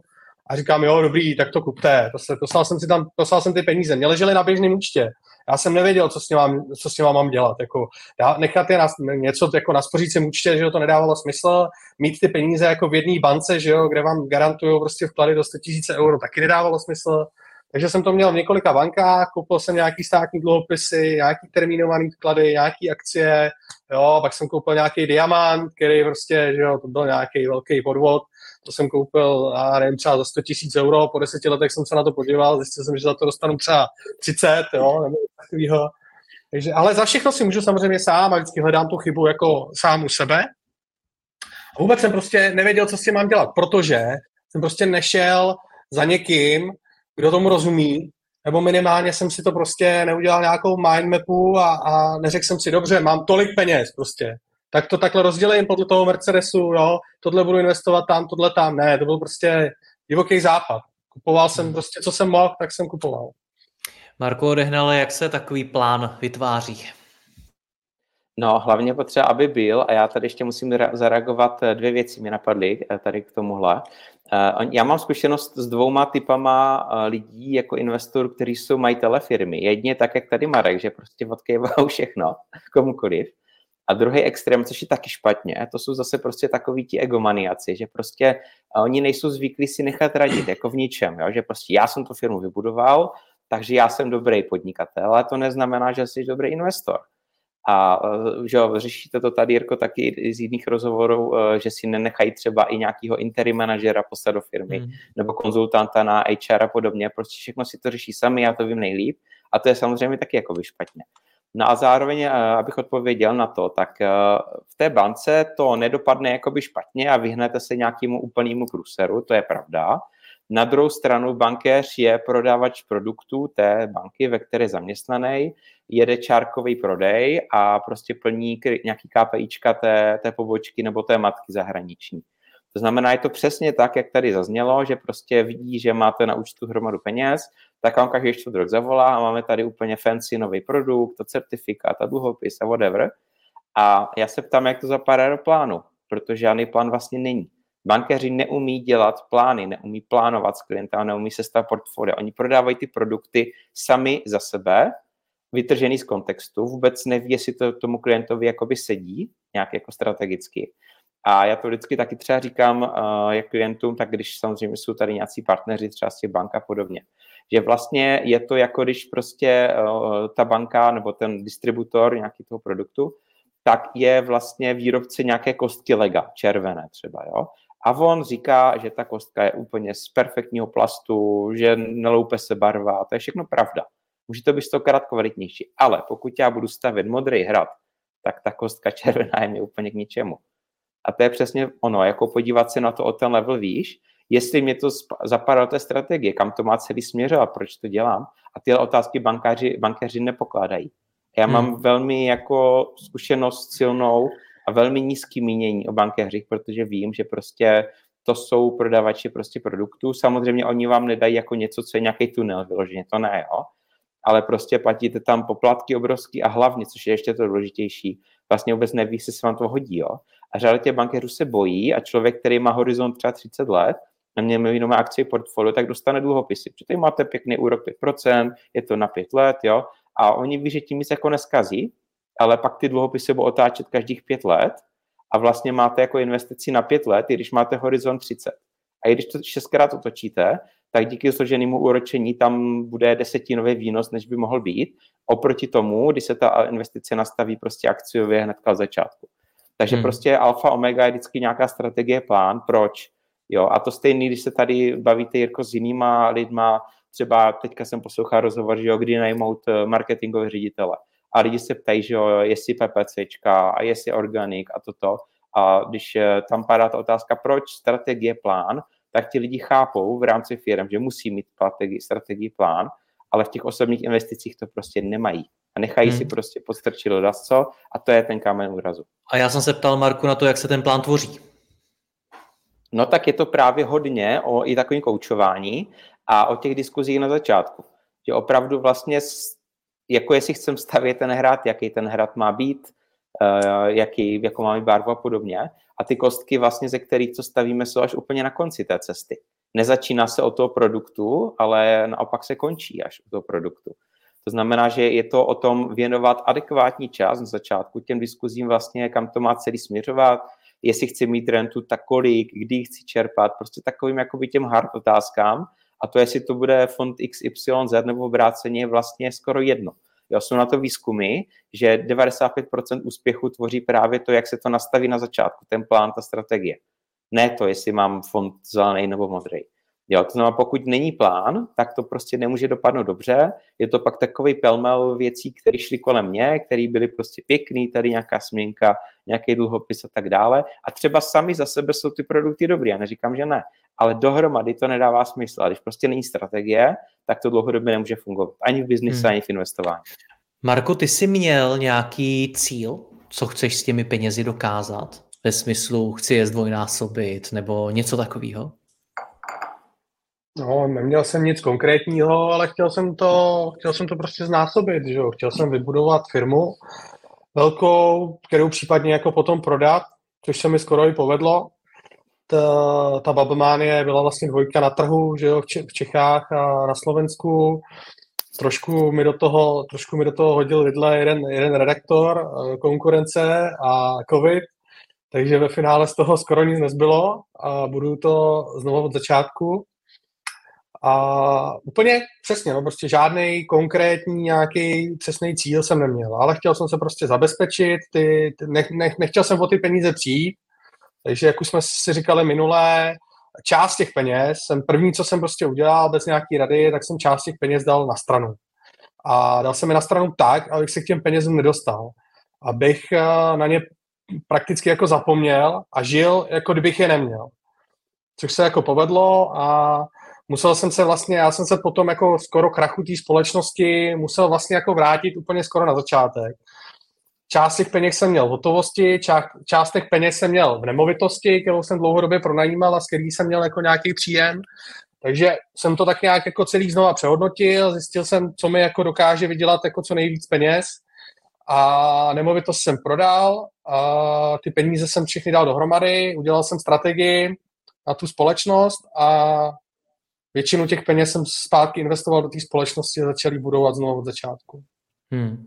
Speaker 2: a říkám, jo, dobrý, tak to kupte. To se, poslal jsem si tam, poslal jsem ty peníze. Mě ležely na běžném účtě. Já jsem nevěděl, co s mám, co s ním mám dělat. Jako, já, nechat je na, něco jako na spořícím účtě, že to nedávalo smysl. Mít ty peníze jako v jedné bance, že jo, kde vám garantují prostě vklady do 100 000 euro, taky nedávalo smysl. Takže jsem to měl v několika bankách, koupil jsem nějaký státní dluhopisy, nějaký termínovaný vklady, nějaký akcie, jo, pak jsem koupil nějaký diamant, který prostě, že jo, to byl nějaký velký podvod, to jsem koupil, a nevím, třeba za 100 tisíc euro, po deseti letech jsem se na to podíval, zjistil jsem, že za to dostanu třeba 30, jo, nebo takovýho. Takže, ale za všechno si můžu samozřejmě sám a vždycky hledám tu chybu jako sám u sebe. A vůbec jsem prostě nevěděl, co s tím mám dělat, protože jsem prostě nešel za někým, kdo tomu rozumí, nebo minimálně jsem si to prostě neudělal nějakou mind mapu a, a neřekl jsem si, dobře, mám tolik peněz prostě, tak to takhle rozdělím podle toho Mercedesu, jo, tohle budu investovat tam, tohle tam, ne, to byl prostě divoký západ. Kupoval jsem hmm. prostě, co jsem mohl, tak jsem kupoval.
Speaker 1: Marko Odehnale, jak se takový plán vytváří?
Speaker 3: No, hlavně potřeba, aby byl, a já tady ještě musím zareagovat, eh, dvě věci mi napadly eh, tady k tomuhle. Eh, já mám zkušenost s dvouma typama lidí jako investor, kteří jsou majitele firmy. Jedně tak, jak tady Marek, že prostě odkejvou všechno komukoliv. A druhý extrém, což je taky špatně, to jsou zase prostě takový ti egomaniaci, že prostě oni nejsou zvyklí si nechat radit, jako v ničem, jo? že prostě já jsem tu firmu vybudoval, takže já jsem dobrý podnikatel, ale to neznamená, že jsi dobrý investor. A že jo, řešíte to tady, Jirko, taky z jiných rozhovorů, eh, že si nenechají třeba i nějakého interim manažera poslat do firmy hmm. nebo konzultanta na HR a podobně. Prostě všechno si to řeší sami, já to vím nejlíp. A to je samozřejmě taky jako by špatně. No a zároveň, eh, abych odpověděl na to, tak eh, v té bance to nedopadne jakoby špatně a vyhnete se nějakému úplnému průseru, to je pravda. Na druhou stranu bankéř je prodávač produktů té banky, ve které je zaměstnaný, jede čárkový prodej a prostě plní nějaký KPIčka té, té pobočky nebo té matky zahraniční. To znamená, je to přesně tak, jak tady zaznělo, že prostě vidí, že máte na účtu hromadu peněz, tak vám každý čtvrt rok zavolá a máme tady úplně fancy nový produkt, to certifikát a dluhopis a whatever. A já se ptám, jak to zapadá do plánu, protože žádný plán vlastně není. Bankéři neumí dělat plány, neumí plánovat s klientem, neumí se stav portfolia. Oni prodávají ty produkty sami za sebe, vytržený z kontextu, vůbec neví, jestli to tomu klientovi jakoby sedí, nějak jako strategicky. A já to vždycky taky třeba říkám uh, jak klientům, tak když samozřejmě jsou tady nějací partneři, třeba z těch bank a podobně, že vlastně je to jako když prostě uh, ta banka nebo ten distributor nějaký toho produktu, tak je vlastně výrobce nějaké kostky lega, červené třeba, jo. A on říká, že ta kostka je úplně z perfektního plastu, že neloupe se barva, to je všechno pravda. Může to být stokrát kvalitnější, ale pokud já budu stavět modrý hrad, tak ta kostka červená je mi úplně k ničemu. A to je přesně ono, jako podívat se na to o ten level výš, jestli mě to zapadá do té strategie, kam to má celý směřovat, proč to dělám. A tyhle otázky bankáři, bankéři nepokládají. Já mám hmm. velmi jako zkušenost silnou a velmi nízký mínění o bankéřích, protože vím, že prostě to jsou prodavači prostě produktů. Samozřejmě oni vám nedají jako něco, co je nějaký tunel vyloženě, to ne, jo. Ale prostě platíte tam poplatky obrovský a hlavně, což je ještě to důležitější, vlastně vůbec neví, jestli se vám to hodí, jo. A řada těch bankéřů se bojí a člověk, který má horizont třeba 30 let, mě jenom akcie portfolio, tak dostane dluhopisy. Protože tady máte pěkný úrok 5%, je to na 5 let, jo, a oni ví, že tím nic jako neskazí, ale pak ty dluhopisy budou otáčet každých pět let a vlastně máte jako investici na pět let, i když máte horizont 30. A i když to šestkrát otočíte, tak díky složenému úročení tam bude desetinový výnos, než by mohl být, oproti tomu, když se ta investice nastaví prostě akciově hnedka od začátku. Takže hmm. prostě alfa omega je vždycky nějaká strategie, plán, proč. Jo, a to stejný, když se tady bavíte Jirko s jinýma lidma, třeba teďka jsem poslouchal rozhovor, že jo, kdy najmout eh, marketingové ředitele. A lidi se ptají, že jo, jestli PPCčka a jestli organik a toto. A když eh, tam padá ta otázka, proč strategie plán, tak ti lidi chápou v rámci firm, že musí mít strategii, strategii plán, ale v těch osobních investicích to prostě nemají. A nechají hmm. si prostě podstrčit co a to je ten kámen úrazu.
Speaker 1: A já jsem se ptal Marku na to, jak se ten plán tvoří.
Speaker 3: No tak je to právě hodně o i takovém koučování a o těch diskuzích na začátku. Že opravdu vlastně, jako jestli chcem stavět ten hrad, jaký ten hrad má být, uh, jaký, jako má mít barvu a podobně. A ty kostky vlastně, ze kterých to stavíme, jsou až úplně na konci té cesty. Nezačíná se od toho produktu, ale naopak se končí až od toho produktu. To znamená, že je to o tom věnovat adekvátní čas na začátku těm diskuzím vlastně, kam to má celý směřovat, jestli chci mít rentu, tak kolik, kdy chci čerpat, prostě takovým jakoby těm hard otázkám, a to, jestli to bude fond XYZ nebo obráceně, je vlastně skoro jedno. Jo, jsou na to výzkumy, že 95% úspěchu tvoří právě to, jak se to nastaví na začátku, ten plán, ta strategie. Ne to, jestli mám fond zelený nebo modrý. Jo, to znamená, pokud není plán, tak to prostě nemůže dopadnout dobře. Je to pak takový pelmel věcí, které šly kolem mě, které byly prostě pěkný, tady nějaká směnka, nějaký dluhopis a tak dále. A třeba sami za sebe jsou ty produkty dobrý, já neříkám, že ne. Ale dohromady to nedává smysl. A když prostě není strategie, tak to dlouhodobě nemůže fungovat. Ani v biznise, hmm. ani v investování.
Speaker 1: Marko, ty jsi měl nějaký cíl, co chceš s těmi penězi dokázat? Ve smyslu, chci je zdvojnásobit nebo něco takového?
Speaker 2: No, neměl jsem nic konkrétního, ale chtěl jsem to, chtěl jsem to prostě znásobit, že jo? Chtěl jsem vybudovat firmu velkou, kterou případně jako potom prodat, což se mi skoro i povedlo. Ta, ta Babelmánie byla vlastně dvojka na trhu, že jo, v Čechách a na Slovensku. Trošku mi do toho, trošku mi do toho hodil vidle jeden, jeden redaktor, eh, konkurence a covid, takže ve finále z toho skoro nic nezbylo a budu to znovu od začátku. A úplně přesně, no prostě žádný konkrétní nějaký přesný cíl jsem neměl, ale chtěl jsem se prostě zabezpečit, ty, ty nech, nech, nechtěl jsem o ty peníze přijít, takže jak už jsme si říkali minulé, část těch peněz, jsem první, co jsem prostě udělal bez nějaký rady, tak jsem část těch peněz dal na stranu. A dal jsem je na stranu tak, abych se k těm penězům nedostal. Abych eh, na ně prakticky jako zapomněl a žil, jako kdybych je neměl. Což se jako povedlo a musel jsem se vlastně, já jsem se potom jako skoro krachu té společnosti musel vlastně jako vrátit úplně skoro na začátek. Část těch peněz jsem měl v hotovosti, část, část těch peněz jsem měl v nemovitosti, kterou jsem dlouhodobě pronajímal a s který jsem měl jako nějaký příjem. Takže jsem to tak nějak jako celý znova přehodnotil, zjistil jsem, co mi jako dokáže vydělat jako co nejvíc peněz a nemovitost jsem prodal a ty peníze jsem všechny dal dohromady, udělal jsem strategii na tu společnost a většinu těch peněz jsem zpátky investoval do té společnosti a začal budovat znovu od začátku. Hmm.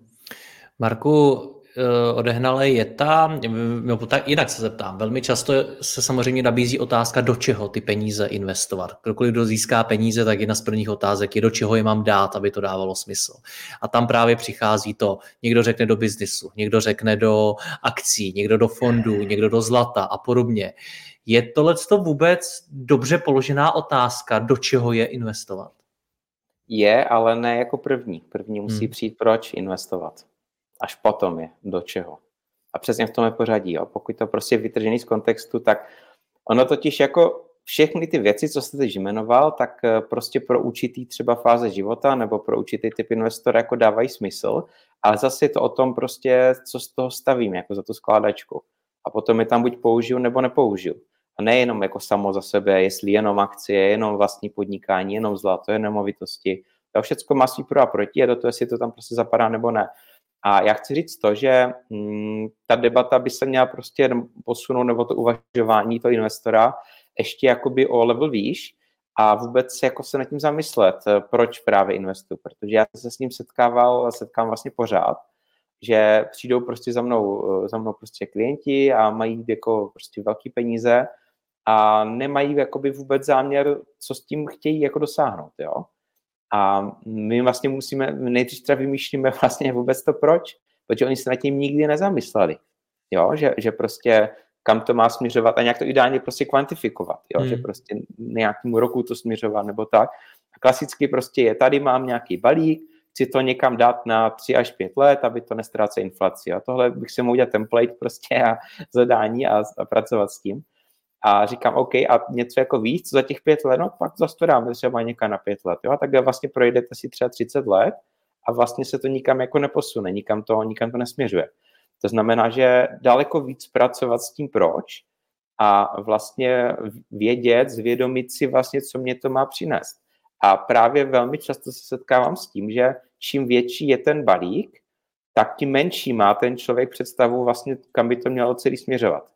Speaker 1: Marku, eh, odehnale je ta, no, tak jinak se zeptám, velmi často se samozřejmě nabízí otázka, do čeho ty peníze investovat. Kdokoliv kdo získá peníze, tak jedna z prvních otázek je, do čeho je mám dát, aby to dávalo smysl. A tam právě přichází to, někdo řekne do biznisu, někdo řekne do akcí, někdo do fondů, někdo do zlata a podobně. Je tohle vůbec dobře položená otázka, do čeho je investovat?
Speaker 3: Je, ale ne jako první. První musí hmm. přijít, proč investovat. Až potom je, do čeho. A přesně v tom je pořadí. Jo. Pokud to prostě je vytržený z kontextu, tak ono totiž jako všechny ty věci, co jste teď jmenoval, tak eh, prostě pro určitý třeba fáze života nebo pro určitý typ investora jako dávají smysl, ale zase je to o tom prostě, co z toho stavím, jako za tu skládačku. A potom je tam buď použiju, nebo nepoužiju. A nejenom jako samo za sebe, jestli jenom akcie, jenom vlastní podnikání, jenom zlato, jenom movitosti. To všechno má svý pro a proti a do toho, jestli to tam prostě zapadá nebo ne. A já chci říct to, že hm, ta debata by se měla prostě posunout, nebo to uvažování toho investora ještě jakoby o level výš a vůbec jako se nad tím zamyslet, proč právě investuju, protože já se s ním setkával, setkám vlastně pořád, že přijdou prostě za mnou, za mnou prostě klienti a mají jako prostě velký peníze a nemají jakoby vůbec záměr, co s tím chtějí jako dosáhnout, jo. A my vlastně musíme, nejdřív teda vymýšlíme vlastně vůbec to proč, protože oni se nad tím nikdy nezamysleli, jo, že, že prostě kam to má směřovat a nějak to ideálně prostě kvantifikovat, jo, hmm. že prostě nějakému roku to směřovat nebo tak. A klasicky prostě je, tady mám nějaký balík, chci to někam dát na 3 až 5 let, aby to nestrácel inflaci. A tohle bych si mohl udělat template prostě a zadání a, a pracovat s tím a říkám, OK, a něco jako víc za těch pět let, no pak zase to dáme třeba někam na pět let, jo, a tak vlastně projdete si třeba 30 let a vlastně se to nikam jako neposune, nikam to, nikam to nesměřuje. To znamená, že daleko víc pracovat s tím proč a vlastně vědět, zvědomit si vlastně, co mě to má přinést. A právě velmi často se setkávám s tím, že čím větší je ten balík, tak tím menší má ten člověk představu vlastně, kam by to mělo celý směřovat.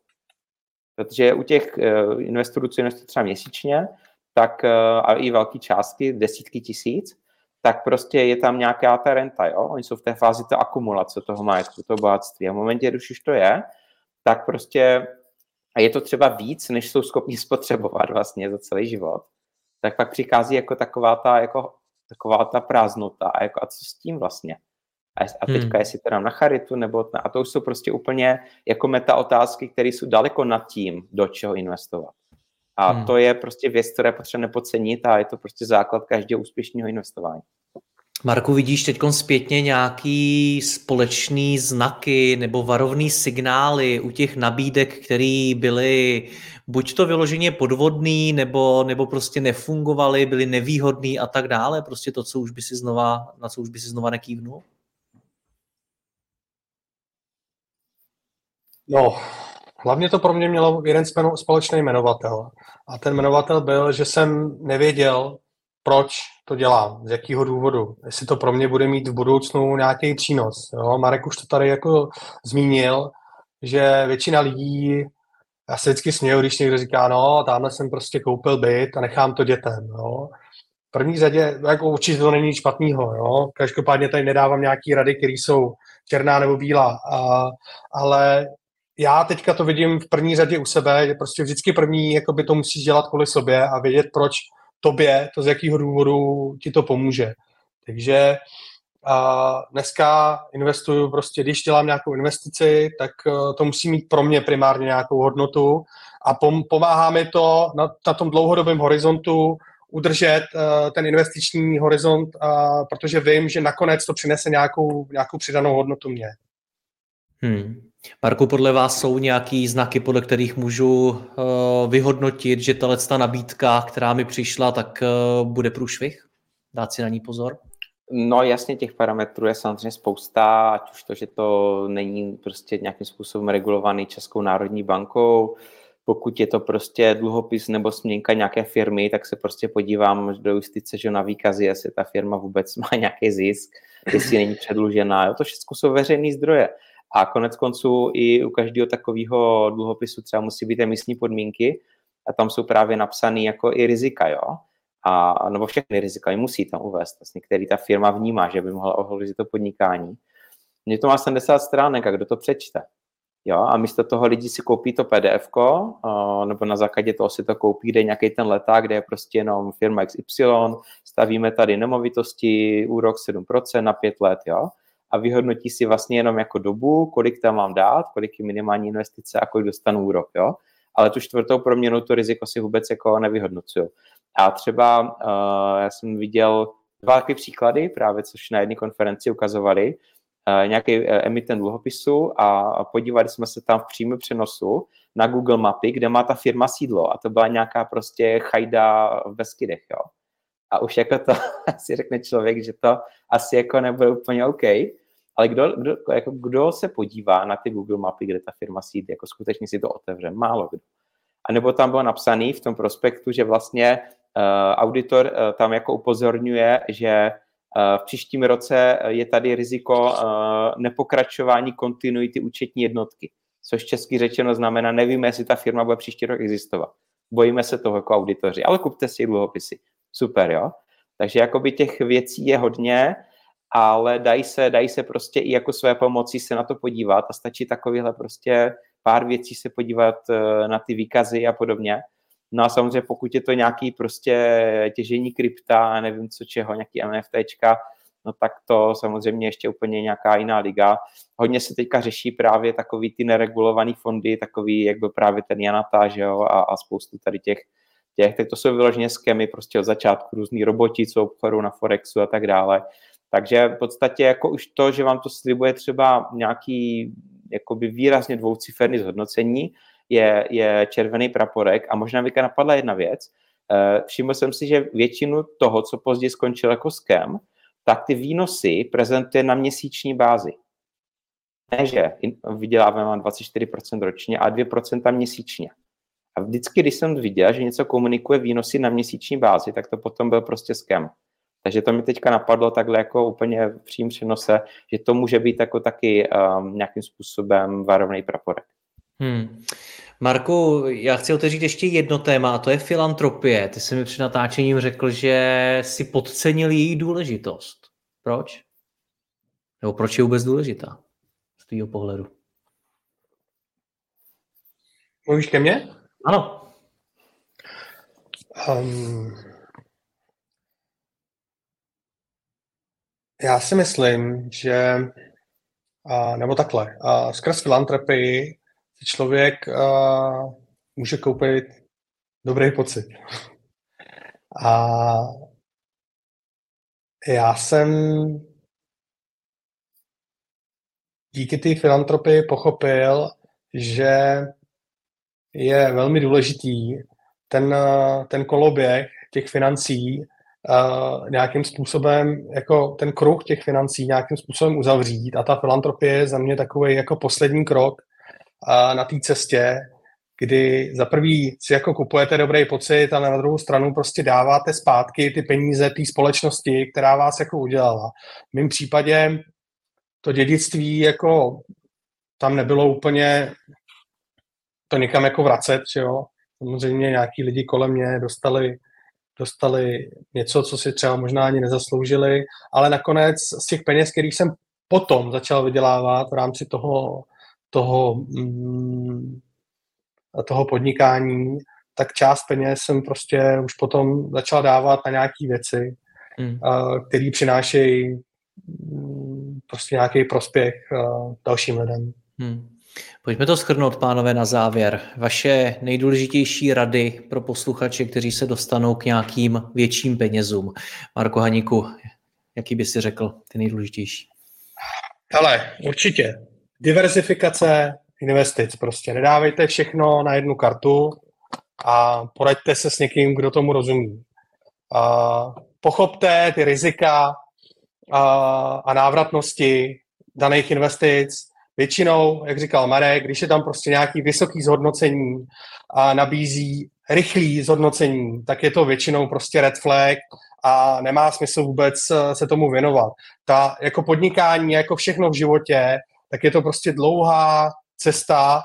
Speaker 3: Protože u těch uh, investorů, co investují třeba měsíčně, tak uh, a i velké částky, desítky tisíc, tak prostě je tam nějaká ta renta, jo? Oni jsou v té fázi té akumulace toho majetku, toho bohatství. A v momentě, když už to je, tak prostě a je to třeba víc, než jsou schopni spotřebovat vlastně za celý život, tak pak přichází jako taková ta, jako, taková ta prázdnota a, jako, a co s tím vlastně? A, a teďka, hmm. jestli to dám na charitu, nebo na, a to už jsou prostě úplně jako meta otázky, které jsou daleko nad tím, do čeho investovat. A hmm. to je prostě věc, která je potřeba nepodcenit a je to prostě základ každého úspěšného investování.
Speaker 1: Marku, vidíš teď zpětně nějaký společný znaky nebo varovný signály u těch nabídek, které byly buď to vyloženě podvodný, nebo, nebo prostě nefungovaly, byly nevýhodný a tak dále, prostě to, co už by si znova, na co už by si znova nekývnul?
Speaker 2: No, hlavně to pro mě mělo jeden společný jmenovatel. A ten jmenovatel byl, že jsem nevěděl, proč to dělám, z jakého důvodu, jestli to pro mě bude mít v budoucnu nějaký přínos. Jo? Marek už to tady jako zmínil, že většina lidí, já se vždycky směju, když někdo říká, no, tamhle jsem prostě koupil byt a nechám to dětem. Jo? V první řadě, jako určitě to není nic špatného, jo? každopádně tady nedávám nějaký rady, které jsou černá nebo bílá, a, ale já teďka to vidím v první řadě u sebe, že prostě vždycky první jakoby to musíš dělat kvůli sobě a vědět, proč tobě to z jakého důvodu ti to pomůže. Takže a dneska investuju prostě, když dělám nějakou investici, tak eh, to musí mít pro mě primárně nějakou hodnotu a pom- pomáhá mi to na, na tom dlouhodobém horizontu udržet uh, ten investiční horizont, uh, protože vím, že nakonec to přinese nějakou, nějakou přidanou hodnotu mě.
Speaker 1: Hmm. Marku, podle vás jsou nějaký znaky, podle kterých můžu uh, vyhodnotit, že ta nabídka, která mi přišla, tak uh, bude průšvih? Dát si na ní pozor?
Speaker 3: No jasně, těch parametrů je samozřejmě spousta, ať už to, že to není prostě nějakým způsobem regulovaný Českou národní bankou, pokud je to prostě dluhopis nebo směnka nějaké firmy, tak se prostě podívám do justice, že na výkazy, jestli ta firma vůbec má nějaký zisk, jestli není předlužená. Jo, to všechno jsou veřejné zdroje. A konec konců i u každého takového dluhopisu třeba musí být emisní podmínky a tam jsou právě napsané jako i rizika, jo? A, nebo všechny rizika, musí tam uvést, vlastně, který ta firma vnímá, že by mohla ohrozit to podnikání. Mně to má 70 stránek a kdo to přečte? Jo, a místo toho lidi si koupí to PDF, nebo na základě toho si to koupí, kde nějaký ten leták, kde je prostě jenom firma XY, stavíme tady nemovitosti, úrok 7% na 5 let, jo a vyhodnotí si vlastně jenom jako dobu, kolik tam mám dát, kolik je minimální investice a kolik dostanu úrok, jo. Ale tu čtvrtou proměnu to riziko si vůbec jako nevyhodnocuju. A třeba uh, já jsem viděl dva takové příklady, právě což na jedné konferenci ukazovali, uh, nějaký uh, emitent dluhopisu a podívali jsme se tam v přímém přenosu na Google mapy, kde má ta firma sídlo a to byla nějaká prostě chajda v Beskydech, jo a už jako to si řekne člověk, že to asi jako nebude úplně OK, ale kdo, kdo, jako kdo se podívá na ty Google mapy, kde ta firma sídlí, jako skutečně si to otevře? Málo kdo. A nebo tam bylo napsaný v tom prospektu, že vlastně uh, auditor uh, tam jako upozorňuje, že uh, v příštím roce je tady riziko uh, nepokračování kontinuity účetní jednotky, což česky řečeno znamená, nevíme, jestli ta firma bude příští rok existovat. Bojíme se toho jako auditoři, ale kupte si dluhopisy super, jo. Takže jakoby těch věcí je hodně, ale dají se, dají se prostě i jako své pomocí se na to podívat a stačí takovýhle prostě pár věcí se podívat eh, na ty výkazy a podobně. No a samozřejmě pokud je to nějaký prostě těžení krypta, nevím co čeho, nějaký NFTčka, no tak to samozřejmě ještě úplně nějaká jiná liga. Hodně se teďka řeší právě takový ty neregulované fondy, takový jak byl právě ten Janata, že jo, a, a spoustu tady těch těch, tak to jsou vyloženě skemy prostě od začátku, různý roboti, co obchodují na Forexu a tak dále. Takže v podstatě jako už to, že vám to slibuje třeba nějaký jakoby výrazně dvouciferný zhodnocení, je, je červený praporek a možná mi napadla jedna věc. Eh, všiml jsem si, že většinu toho, co později skončilo jako skem, tak ty výnosy prezentuje na měsíční bázi. Ne, že vyděláváme 24% ročně a 2% měsíčně. A vždycky, když jsem viděl, že něco komunikuje výnosy na měsíční bázi, tak to potom byl prostě skem. Takže to mi teďka napadlo takhle jako úplně v přím přenose, že to může být jako taky um, nějakým způsobem varovný praporek.
Speaker 1: Hmm. Marku, já chci otevřít ještě jedno téma, a to je filantropie. Ty jsi mi před natáčením řekl, že si podcenil její důležitost. Proč? Nebo proč je vůbec důležitá z tvého pohledu?
Speaker 2: Mluvíš ke mně?
Speaker 1: Ano.
Speaker 2: Um, já si myslím, že, uh, nebo takhle, uh, skrz filantropii si člověk uh, může koupit dobrý pocit. A já jsem díky té filantropii pochopil, že je velmi důležitý ten, ten koloběh těch financí uh, nějakým způsobem, jako ten kruh těch financí nějakým způsobem uzavřít a ta filantropie je za mě takový jako poslední krok uh, na té cestě, kdy za prvý si jako kupujete dobrý pocit, ale na druhou stranu prostě dáváte zpátky ty peníze té společnosti, která vás jako udělala. V mém případě to dědictví jako tam nebylo úplně to někam jako vracet, že jo. Samozřejmě nějaký lidi kolem mě dostali, dostali něco, co si třeba možná ani nezasloužili, ale nakonec z těch peněz, kterých jsem potom začal vydělávat v rámci toho, toho, mm, toho podnikání, tak část peněz jsem prostě už potom začal dávat na nějaké věci, hmm. které přinášejí mm, prostě nějaký prospěch dalším lidem. Hmm.
Speaker 1: Pojďme to schrnout, pánové, na závěr. Vaše nejdůležitější rady pro posluchače, kteří se dostanou k nějakým větším penězům. Marko Haníku, jaký by si řekl ty nejdůležitější?
Speaker 2: Ale určitě. Diverzifikace investic. Prostě nedávejte všechno na jednu kartu a poraďte se s někým, kdo tomu rozumí. A pochopte ty rizika a, a návratnosti daných investic, Většinou, jak říkal Marek, když je tam prostě nějaký vysoký zhodnocení a nabízí rychlý zhodnocení, tak je to většinou prostě red flag a nemá smysl vůbec eh, se tomu věnovat. Ta jako podnikání, jako všechno v životě, tak je to prostě dlouhá cesta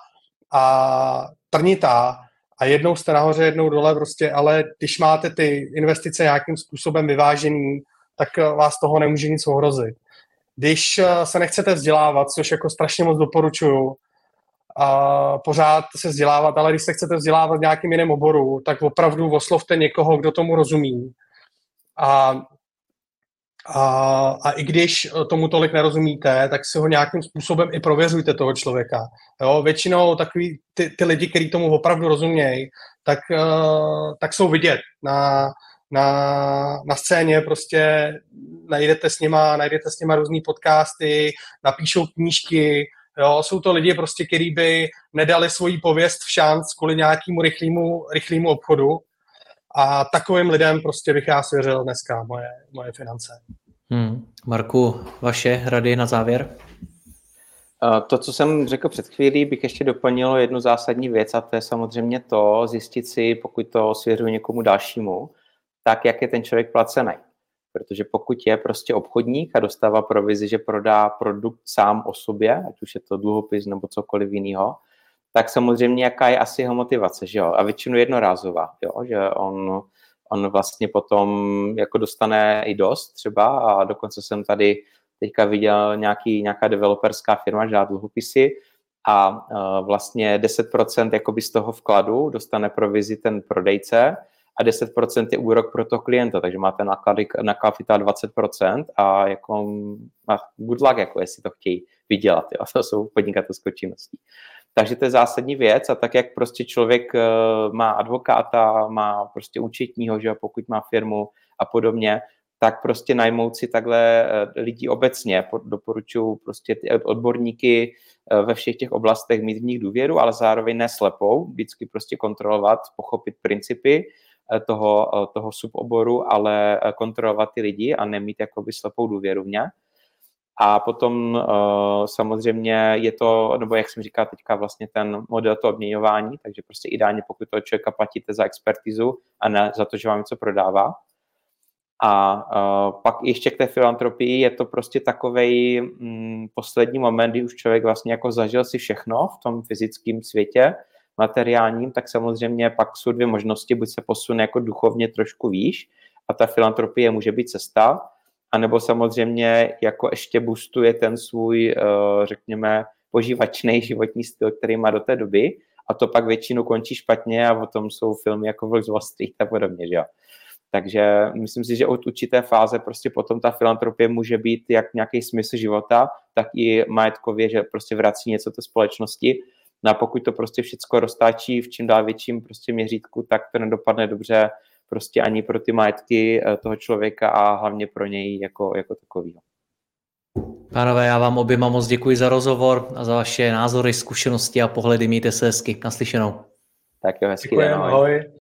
Speaker 2: a trnitá a jednou jste nahoře, jednou dole prostě, ale když máte ty investice nějakým způsobem vyvážený, tak eh, vás toho nemůže nic ohrozit. Když eh, se nechcete vzdělávat, což jako strašně moc doporučuju, a pořád se vzdělávat, ale když se chcete vzdělávat v nějakým jiném oboru, tak opravdu oslovte někoho, kdo tomu rozumí. A, a, a i když tomu tolik nerozumíte, tak si ho nějakým způsobem i prověřujte toho člověka. Jo? Většinou takový ty, ty lidi, kteří tomu opravdu rozumějí, tak, uh, tak jsou vidět na, na, na scéně, prostě najdete s nima, najdete s nima různý podcasty, napíšou knížky, jo, jsou to lidi prostě, kteří by nedali svoji pověst v šanc kvůli nějakému rychlému, rychlému obchodu a takovým lidem prostě bych já svěřil dneska moje, moje finance.
Speaker 1: Hmm. Marku, vaše rady na závěr?
Speaker 3: To, co jsem řekl před chvílí, bych ještě doplnil jednu zásadní věc a to je samozřejmě to zjistit si, pokud to svěřuji někomu dalšímu, tak, jak je ten člověk placený. Protože pokud je prostě obchodník a dostává provizi, že prodá produkt sám o sobě, ať už je to dluhopis nebo cokoliv jiného, tak samozřejmě jaká je asi jeho motivace, že jo? A většinou jednorázová, jo? Že on, on vlastně potom jako dostane i dost třeba a dokonce jsem tady teďka viděl nějaký, nějaká developerská firma, že dá dluhopisy a uh, vlastně 10% jakoby z toho vkladu dostane provizi ten prodejce a 10% je úrok pro toho klienta, takže máte náklady na kapitál 20% a jako a good luck, jako jestli to chtějí vydělat, jo. to jsou podnikatelské činnosti. Takže to je zásadní věc a tak, jak prostě člověk eh, má advokáta, má prostě účetního, že pokud má firmu a podobně, tak prostě najmout si takhle eh, lidi obecně. Doporučuji prostě ty odborníky eh, ve všech těch oblastech mít v nich důvěru, ale zároveň neslepou, vždycky prostě kontrolovat, pochopit principy toho, eh, toho suboboru, ale eh, kontrolovat ty lidi a nemít jakoby slepou důvěru v ně. A potom samozřejmě je to, nebo jak jsem říkal teďka, vlastně ten model to odměňování, takže prostě ideálně pokud toho člověka platíte za expertizu a ne za to, že vám něco prodává. A pak ještě k té filantropii je to prostě takový mm, poslední moment, kdy už člověk vlastně jako zažil si všechno v tom fyzickém světě, materiálním, tak samozřejmě pak jsou dvě možnosti, buď se posune jako duchovně trošku výš a ta filantropie může být cesta, anebo samozřejmě jako ještě boostuje ten svůj, eh, řekněme, požívačný životní styl, který má do té doby. A to pak většinou končí špatně a o tom jsou filmy jako Vlk z Wall Street a podobně, že jo. Takže myslím si, že od určité fáze prostě potom ta filantropie může být jak nějaký smysl života, tak i majetkově, že prostě vrací něco té společnosti No a pokud to prostě všechno roztáčí v čím dál větším prostě měřítku, tak to nedopadne dobře prostě ani pro ty majetky eh, toho člověka a hlavně pro něj jako, jako takový.
Speaker 4: Pánové, já vám oběma moc děkuji za rozhovor a za vaše názory, zkušenosti a pohledy. Mějte se hezky. Naslyšenou.
Speaker 3: Tak jo, hezky
Speaker 2: Děkujem,
Speaker 3: den, ahoj.
Speaker 2: ahoj.